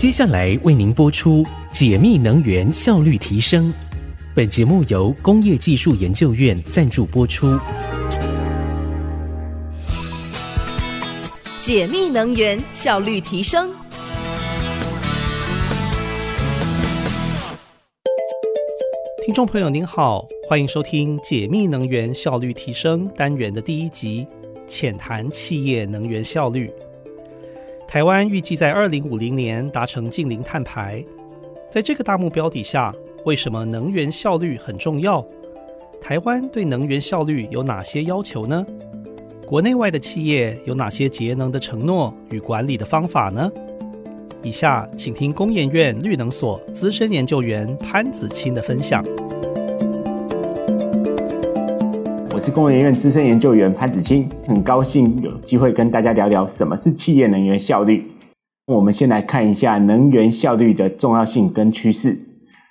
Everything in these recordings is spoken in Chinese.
接下来为您播出解密能源效率提升。本节目由工业技术研究院赞助播出。解密能源效率提升。听众朋友您好，欢迎收听解密能源效率提升单元的第一集，浅谈企业能源效率。台湾预计在二零五零年达成净零碳排，在这个大目标底下，为什么能源效率很重要？台湾对能源效率有哪些要求呢？国内外的企业有哪些节能的承诺与管理的方法呢？以下请听工研院绿能所资深研究员潘子清的分享。是工研院资深研究员潘子清，很高兴有机会跟大家聊聊什么是企业能源效率。我们先来看一下能源效率的重要性跟趋势。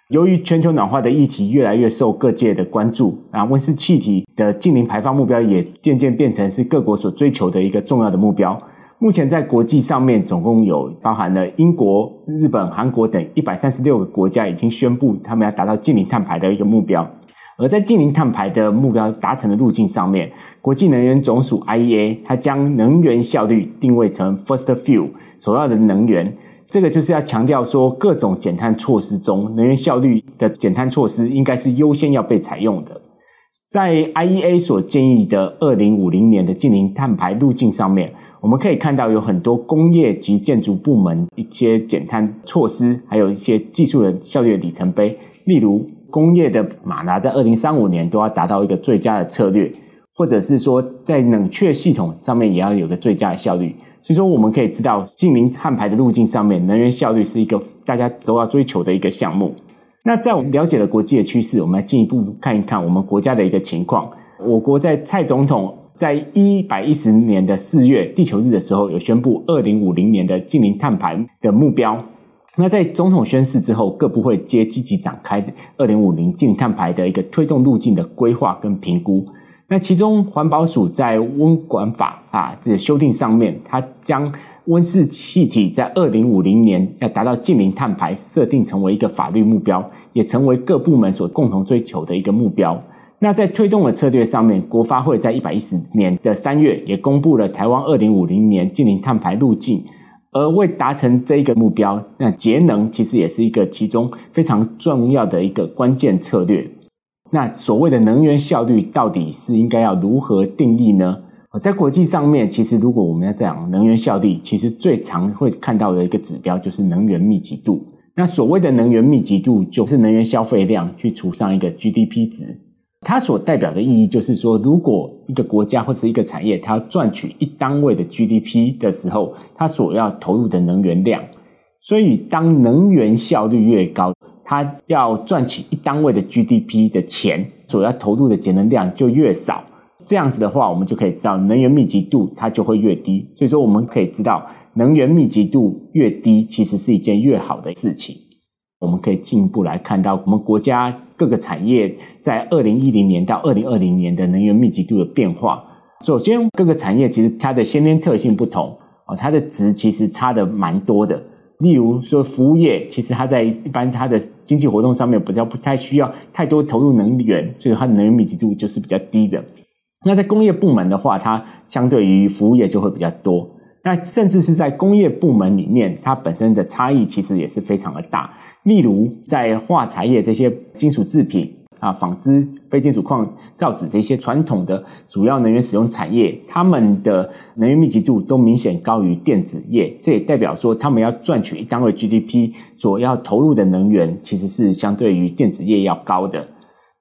由于全球暖化的议题越来越受各界的关注，啊，温室气体的净零排放目标也渐渐变成是各国所追求的一个重要的目标。目前在国际上面，总共有包含了英国、日本、韩国等一百三十六个国家已经宣布他们要达到净零碳排的一个目标。而在净零碳排的目标达成的路径上面，国际能源总署 IEA 它将能源效率定位成 First Fuel 首要的能源，这个就是要强调说各种减碳措施中，能源效率的减碳措施应该是优先要被采用的。在 IEA 所建议的二零五零年的净零碳排路径上面，我们可以看到有很多工业及建筑部门一些减碳措施，还有一些技术的效率的里程碑，例如。工业的马达在二零三五年都要达到一个最佳的策略，或者是说在冷却系统上面也要有个最佳的效率。所以说，我们可以知道净零碳排的路径上面，能源效率是一个大家都要追求的一个项目。那在我们了解了国际的趋势，我们来进一步看一看我们国家的一个情况。我国在蔡总统在一百一十年的四月地球日的时候，有宣布二零五零年的净零碳排的目标。那在总统宣誓之后，各部会皆积极展开二零五零净碳排的一个推动路径的规划跟评估。那其中环保署在温管法啊这修订上面，它将温室气体在二零五零年要达到净零碳排设定成为一个法律目标，也成为各部门所共同追求的一个目标。那在推动的策略上面，国发会在一百一十年的三月也公布了台湾二零五零年净零碳排路径。而为达成这一个目标，那节能其实也是一个其中非常重要的一个关键策略。那所谓的能源效率到底是应该要如何定义呢？在国际上面，其实如果我们要讲能源效率，其实最常会看到的一个指标就是能源密集度。那所谓的能源密集度，就是能源消费量去除上一个 GDP 值。它所代表的意义就是说，如果一个国家或是一个产业，它要赚取一单位的 GDP 的时候，它所要投入的能源量。所以，当能源效率越高，它要赚取一单位的 GDP 的钱，所要投入的节能量就越少。这样子的话，我们就可以知道能源密集度它就会越低。所以说，我们可以知道能源密集度越低，其实是一件越好的事情。我们可以进一步来看到我们国家各个产业在二零一零年到二零二零年的能源密集度的变化。首先，各个产业其实它的先天特性不同啊，它的值其实差的蛮多的。例如说，服务业其实它在一般它的经济活动上面比较不太需要太多投入能源，所以它的能源密集度就是比较低的。那在工业部门的话，它相对于服务业就会比较多。那甚至是在工业部门里面，它本身的差异其实也是非常的大。例如，在化材业这些金属制品啊、纺织、非金属矿、造纸这些传统的主要能源使用产业，他们的能源密集度都明显高于电子业。这也代表说，他们要赚取一单位 GDP 所要投入的能源，其实是相对于电子业要高的。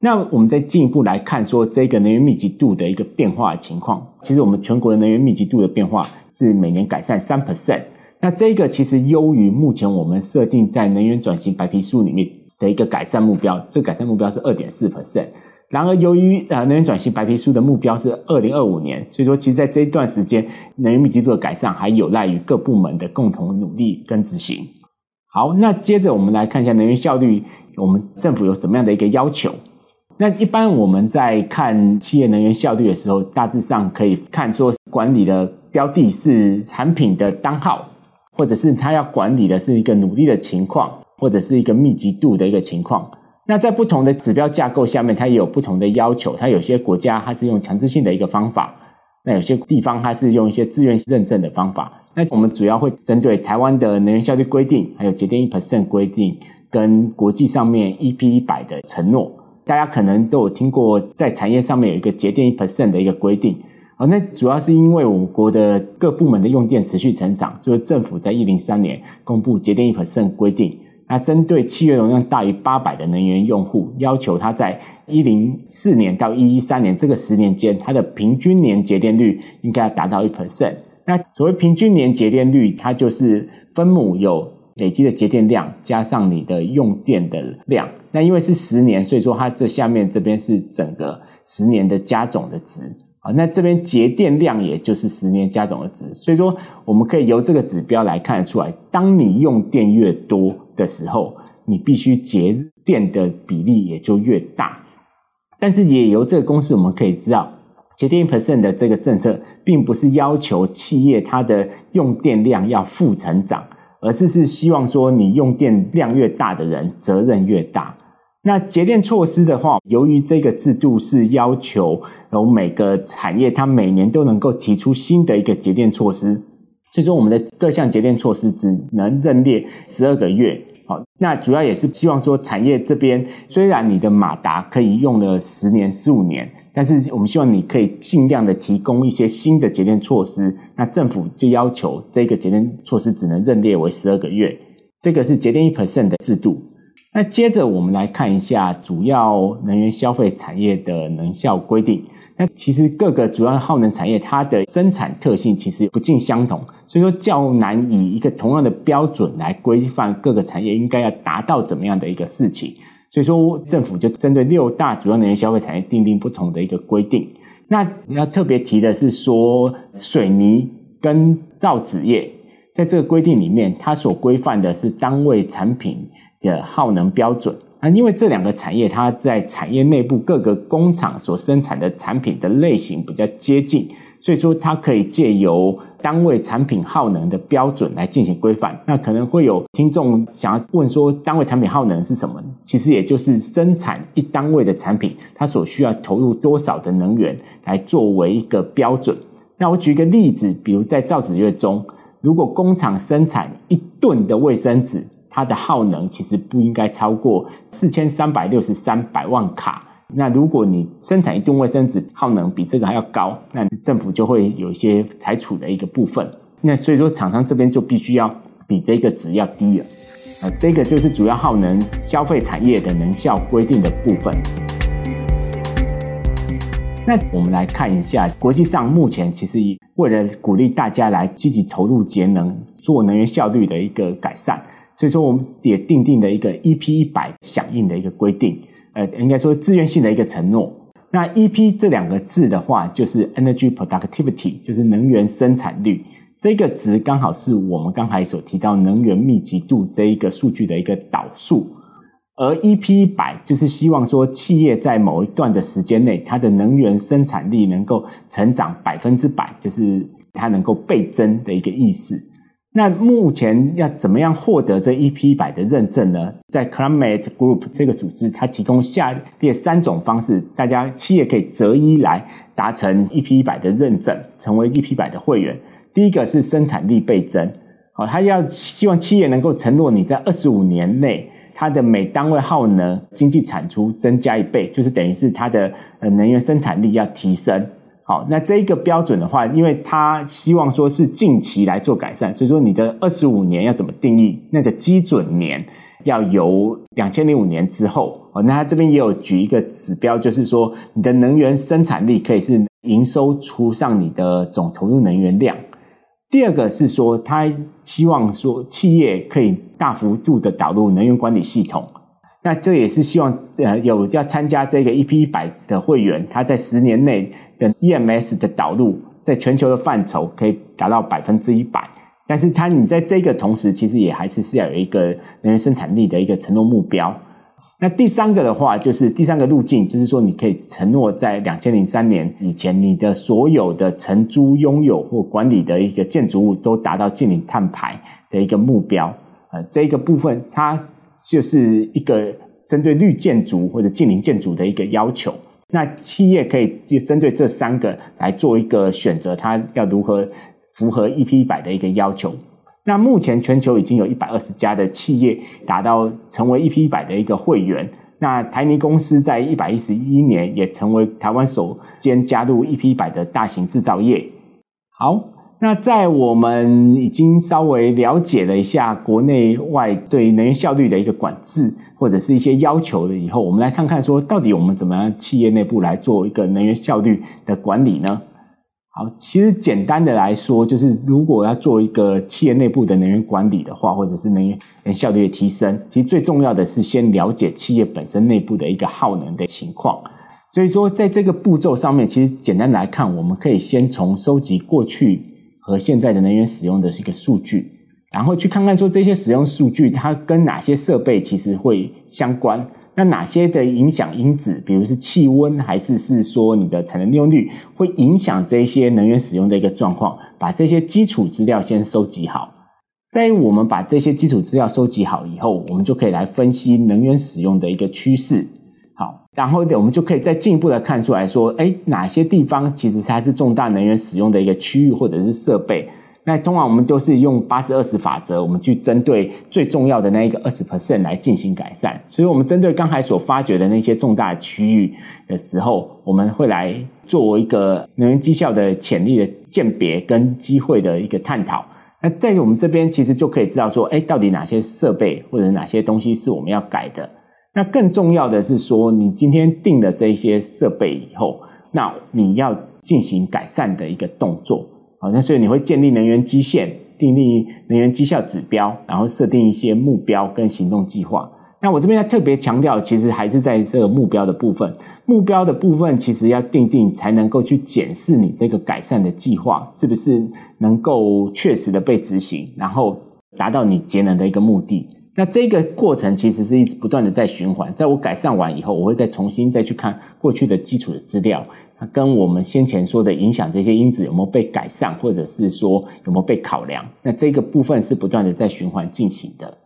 那我们再进一步来看，说这个能源密集度的一个变化情况。其实我们全国的能源密集度的变化是每年改善三 percent。那这个其实优于目前我们设定在能源转型白皮书里面的一个改善目标。这改善目标是二点四 percent。然而，由于呃能源转型白皮书的目标是二零二五年，所以说其实在这一段时间，能源密集度的改善还有赖于各部门的共同努力跟执行。好，那接着我们来看一下能源效率，我们政府有什么样的一个要求？那一般我们在看企业能源效率的时候，大致上可以看说管理的标的是产品的单号，或者是它要管理的是一个努力的情况，或者是一个密集度的一个情况。那在不同的指标架构下面，它也有不同的要求。它有些国家它是用强制性的一个方法，那有些地方它是用一些自愿认证的方法。那我们主要会针对台湾的能源效率规定，还有节电一 percent 规定，跟国际上面 EP 一百的承诺。大家可能都有听过，在产业上面有一个节电一 percent 的一个规定。啊，那主要是因为我国的各部门的用电持续成长，就是政府在一零三年公布节电一 percent 规定。那针对契约容量大于八百的能源用户，要求他在一零四年到一一三年这个十年间，它的平均年节电率应该要达到一 percent。那所谓平均年节电率，它就是分母有累积的节电量加上你的用电的量。那因为是十年，所以说它这下面这边是整个十年的加总的值啊。那这边节电量也就是十年加总的值，所以说我们可以由这个指标来看得出来，当你用电越多的时候，你必须节电的比例也就越大。但是也由这个公式我们可以知道，节电 percent 的这个政策，并不是要求企业它的用电量要负成长。而是是希望说，你用电量越大的人责任越大。那节电措施的话，由于这个制度是要求有每个产业它每年都能够提出新的一个节电措施，所以说我们的各项节电措施只能认列十二个月。好，那主要也是希望说，产业这边虽然你的马达可以用了十年、十五年。但是我们希望你可以尽量的提供一些新的节电措施，那政府就要求这个节电措施只能认列为十二个月，这个是节电一 percent 的制度。那接着我们来看一下主要能源消费产业的能效规定。那其实各个主要耗能产业它的生产特性其实不尽相同，所以说较难以一个同样的标准来规范各个产业应该要达到怎么样的一个事情。所以说，政府就针对六大主要能源消费产业订定不同的一个规定。那要特别提的是说，水泥跟造纸业在这个规定里面，它所规范的是单位产品的耗能标准。啊，因为这两个产业，它在产业内部各个工厂所生产的产品的类型比较接近。所以说，它可以借由单位产品耗能的标准来进行规范。那可能会有听众想要问说，单位产品耗能是什么？其实也就是生产一单位的产品，它所需要投入多少的能源来作为一个标准。那我举一个例子，比如在造纸业中，如果工厂生产一吨的卫生纸，它的耗能其实不应该超过四千三百六十三百万卡。那如果你生产一吨卫生纸耗能比这个还要高，那政府就会有一些裁处的一个部分。那所以说厂商这边就必须要比这个值要低了。啊，这个就是主要耗能消费产业的能效规定的部分。那我们来看一下，国际上目前其实为了鼓励大家来积极投入节能，做能源效率的一个改善，所以说我们也订定了一个 EP 一百响应的一个规定。呃，应该说自愿性的一个承诺。那 EP 这两个字的话，就是 Energy Productivity，就是能源生产率。这个值刚好是我们刚才所提到能源密集度这一个数据的一个导数。而 EP 一百就是希望说企业在某一段的时间内，它的能源生产力能够成长百分之百，就是它能够倍增的一个意思。那目前要怎么样获得这 EP 一百的认证呢？在 Climate Group 这个组织，它提供下列三种方式，大家企业可以择一来达成 EP 一百的认证，成为 EP 一百的会员。第一个是生产力倍增，好，他要希望企业能够承诺你在二十五年内，它的每单位耗能经济产出增加一倍，就是等于是它的呃能源生产力要提升。好，那这一个标准的话，因为他希望说是近期来做改善，所以说你的二十五年要怎么定义？那个基准年要由两千零五年之后。哦，那他这边也有举一个指标，就是说你的能源生产力可以是营收除上你的总投入能源量。第二个是说，他希望说企业可以大幅度的导入能源管理系统。那这也是希望，呃，有要参加这个 EP 一百的会员，他在十年内的 EMS 的导入，在全球的范畴可以达到百分之一百。但是，他你在这个同时，其实也还是是要有一个能源生产力的一个承诺目标。那第三个的话，就是第三个路径，就是说你可以承诺在两千零三年以前，你的所有的承租、拥有或管理的一个建筑物都达到净零碳排。的一个目标。呃，这一个部分它就是一个针对绿建筑或者近邻建筑的一个要求。那企业可以就针对这三个来做一个选择，它要如何符合 EP 一百的一个要求。那目前全球已经有一百二十家的企业达到成为 EP 一百的一个会员。那台泥公司在一百一十一年也成为台湾首间加入 EP 一百的大型制造业。好，那在我们已经稍微了解了一下国内外对能源效率的一个管制或者是一些要求了以后，我们来看看说，到底我们怎么样企业内部来做一个能源效率的管理呢？好，其实简单的来说，就是如果要做一个企业内部的能源管理的话，或者是能源效率的提升，其实最重要的是先了解企业本身内部的一个耗能的情况。所以说，在这个步骤上面，其实简单来看，我们可以先从收集过去和现在的能源使用的一个数据，然后去看看说这些使用数据它跟哪些设备其实会相关。那哪些的影响因子，比如是气温，还是是说你的产能利用率，会影响这些能源使用的一个状况？把这些基础资料先收集好。在我们把这些基础资料收集好以后，我们就可以来分析能源使用的一个趋势。好，然后我们就可以再进一步的看出来说，哎，哪些地方其实它是重大能源使用的一个区域或者是设备。那通常我们都是用八十二十法则，我们去针对最重要的那一个二十 percent 来进行改善。所以，我们针对刚才所发掘的那些重大区域的时候，我们会来做一个能源绩效的潜力的鉴别跟机会的一个探讨。那在我们这边，其实就可以知道说，哎，到底哪些设备或者哪些东西是我们要改的。那更重要的是说，你今天定了这些设备以后，那你要进行改善的一个动作。好，那所以你会建立能源基线，订立能源绩效指标，然后设定一些目标跟行动计划。那我这边要特别强调，其实还是在这个目标的部分。目标的部分其实要订定，才能够去检视你这个改善的计划是不是能够确实的被执行，然后达到你节能的一个目的。那这个过程其实是一直不断的在循环。在我改善完以后，我会再重新再去看过去的基础的资料。跟我们先前说的影响这些因子有没有被改善，或者是说有没有被考量？那这个部分是不断的在循环进行的。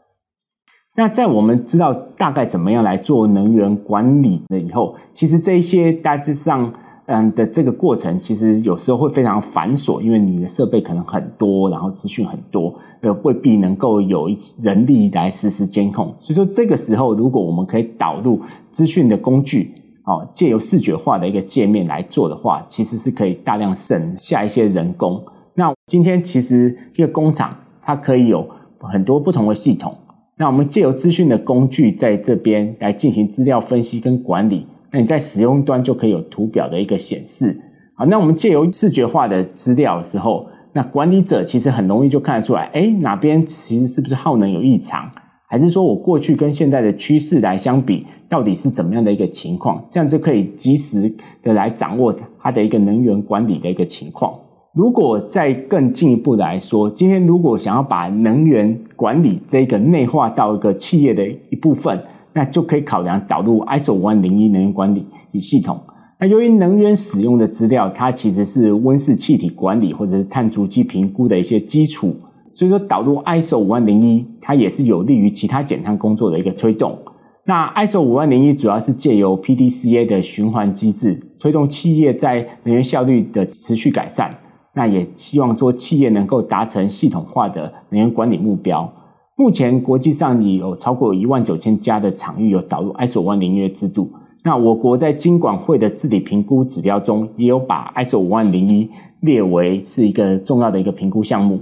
那在我们知道大概怎么样来做能源管理了以后，其实这些大致上嗯的这个过程，其实有时候会非常繁琐，因为你的设备可能很多，然后资讯很多，呃，未必能够有人力来实时监控。所以说这个时候，如果我们可以导入资讯的工具。哦，借由视觉化的一个界面来做的话，其实是可以大量省下一些人工。那今天其实一个工厂它可以有很多不同的系统，那我们借由资讯的工具在这边来进行资料分析跟管理。那你在使用端就可以有图表的一个显示。好，那我们借由视觉化的资料的时候，那管理者其实很容易就看得出来，哎，哪边其实是不是耗能有异常？还是说我过去跟现在的趋势来相比，到底是怎么样的一个情况？这样就可以及时的来掌握它的一个能源管理的一个情况。如果再更进一步来说，今天如果想要把能源管理这个内化到一个企业的一部分，那就可以考量导入 ISO 五万零一能源管理系统。那由于能源使用的资料，它其实是温室气体管理或者是碳足迹评估的一些基础。所以说，导入 ISO 五万零一，它也是有利于其他减碳工作的一个推动。那 ISO 五万零一主要是借由 PDCA 的循环机制，推动企业在能源效率的持续改善。那也希望说，企业能够达成系统化的能源管理目标。目前国际上已有超过一万九千家的场域有导入 ISO 五万零一的制度。那我国在经管会的治理评估指标中，也有把 ISO 五万零一列为是一个重要的一个评估项目。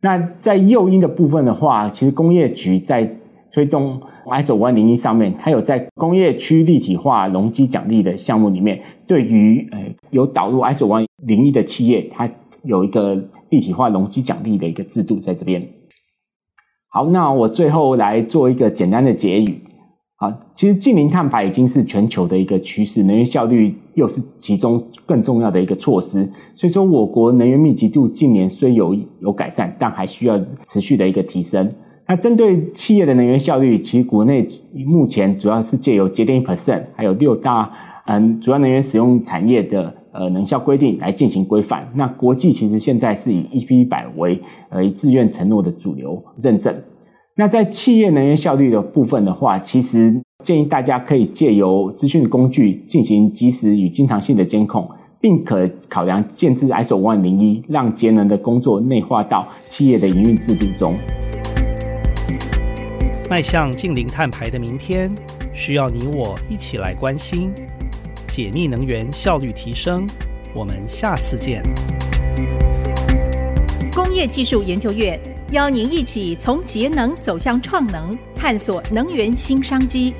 那在诱因的部分的话，其实工业局在推动 ISO 五万零一上面，它有在工业区立体化容积奖励的项目里面，对于呃有导入 ISO 五万零一的企业，它有一个立体化容积奖励的一个制度在这边。好，那我最后来做一个简单的结语。好，其实净零碳排已经是全球的一个趋势，能源效率又是其中更重要的一个措施。所以说，我国能源密集度近年虽有有改善，但还需要持续的一个提升。那针对企业的能源效率，其实国内目前主要是借由节电一 percent，还有六大嗯主要能源使用产业的呃能效规定来进行规范。那国际其实现在是以 EP 一百为呃自愿承诺的主流认证。那在企业能源效率的部分的话，其实建议大家可以借由资讯工具进行及时与经常性的监控，并可考量建置 ISO 10001，让节能的工作内化到企业的营运制度中。迈向净零碳排的明天，需要你我一起来关心。解密能源效率提升，我们下次见。工业技术研究院邀您一起从节能走向创能，探索能源新商机。